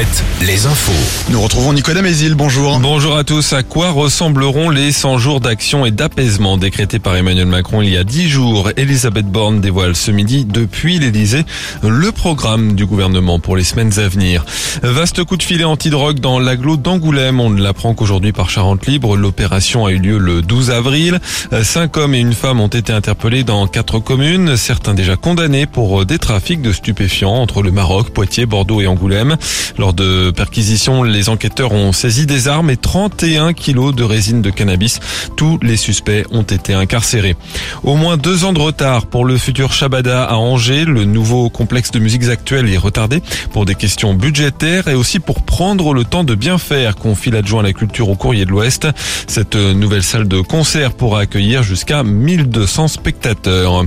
Alouette, les infos. Nous retrouvons Nicolas Mézil, bonjour. Bonjour à tous. À quoi ressembleront les 100 jours d'action et d'apaisement décrétés par Emmanuel Macron il y a 10 jours? Elisabeth Borne dévoile ce midi depuis l'Elysée le programme du gouvernement pour les semaines à venir. Vaste coup de filet anti-drogue dans l'agglo d'Angoulême. On ne l'apprend qu'aujourd'hui par Charente Libre. L'opération a eu lieu le 12 avril. Cinq hommes et une femme ont été interpellés dans quatre communes, certains déjà condamnés pour des trafics de stupéfiants entre le Maroc, Poitiers, Bordeaux et Angoulême. Lors de perquisitions, les enquêteurs ont saisi des armes et 31 kilos de résine de cannabis. Tous les suspects ont été incarcérés. Au moins deux ans de retard pour le futur Shabada à Angers. Le nouveau complexe de musiques actuelles est retardé pour des questions budgétaires et aussi pour prendre le temps de bien faire, confie l'adjoint à la culture au courrier de l'Ouest. Cette nouvelle salle de concert pourra accueillir jusqu'à 1200 spectateurs.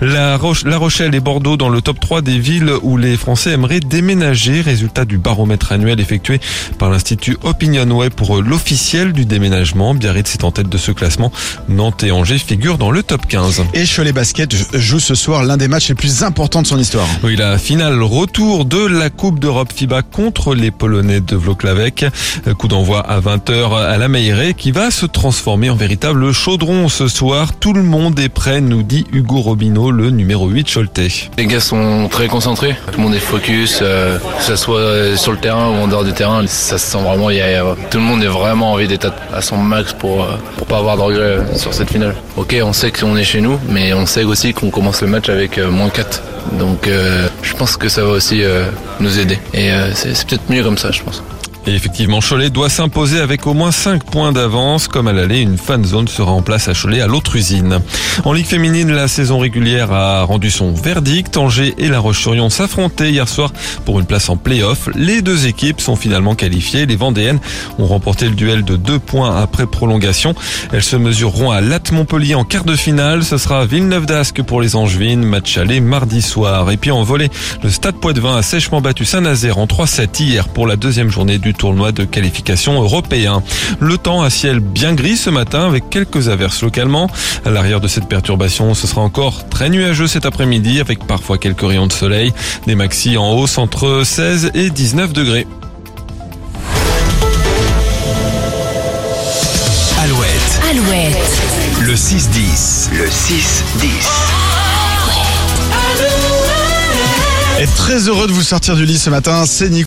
La, la Rochelle et Bordeaux dans le top 3 des villes où les Français aimeraient déménager. Résultat du baromètre annuel effectué par l'Institut Opinionway pour l'officiel du déménagement. Biarritz est en tête de ce classement. Nantes et Angers figurent dans le top 15. Et Cholet Basket joue ce soir l'un des matchs les plus importants de son histoire. Oui, la finale retour de la Coupe d'Europe FIBA contre les Polonais de Vloklavek. Coup d'envoi à 20h à la Meilleray qui va se transformer en véritable chaudron ce soir. Tout le monde est prêt, nous dit Hugo Robineau, le numéro 8 Choletais. Les gars sont très concentrés. Tout le monde est focus, euh, que ce soit sur le terrain dehors du terrain. Ça se sent vraiment. Y a, tout le monde est vraiment envie d'être à son max pour euh, pour pas avoir de regrets sur cette finale. Ok, on sait qu'on est chez nous, mais on sait aussi qu'on commence le match avec euh, moins 4. Donc je pense que ça va aussi nous aider. Et c'est peut-être mieux comme ça, je pense. Et effectivement, Cholet doit s'imposer avec au moins 5 points d'avance. Comme à l'aller, une fan zone sera en place à Cholet à l'autre usine. En Ligue féminine, la saison régulière a rendu son verdict. Angers et La Roche-sur-Yon s'affrontaient hier soir pour une place en play-off. Les deux équipes sont finalement qualifiées. Les Vendéennes ont remporté le duel de 2 points après prolongation. Elles se mesureront à Latte Montpellier en quart de finale. Ce sera Villeneuve d'Ascq pour les Angevines. Match aller mardi soir. Et puis en volée, le Stade Poitvin a sèchement battu Saint-Nazaire en 3-7 hier pour la deuxième journée du tournoi de qualification européen. Le temps à ciel bien gris ce matin avec quelques averses localement. À l'arrière de cette perturbation, ce sera encore très nuageux cet après-midi avec parfois quelques rayons de soleil. Des maxis en hausse entre 16 et 19 degrés. Alouette. Alouette. Le 6-10. Le 6-10. Et très heureux de vous sortir du lit ce matin, c'est Nico.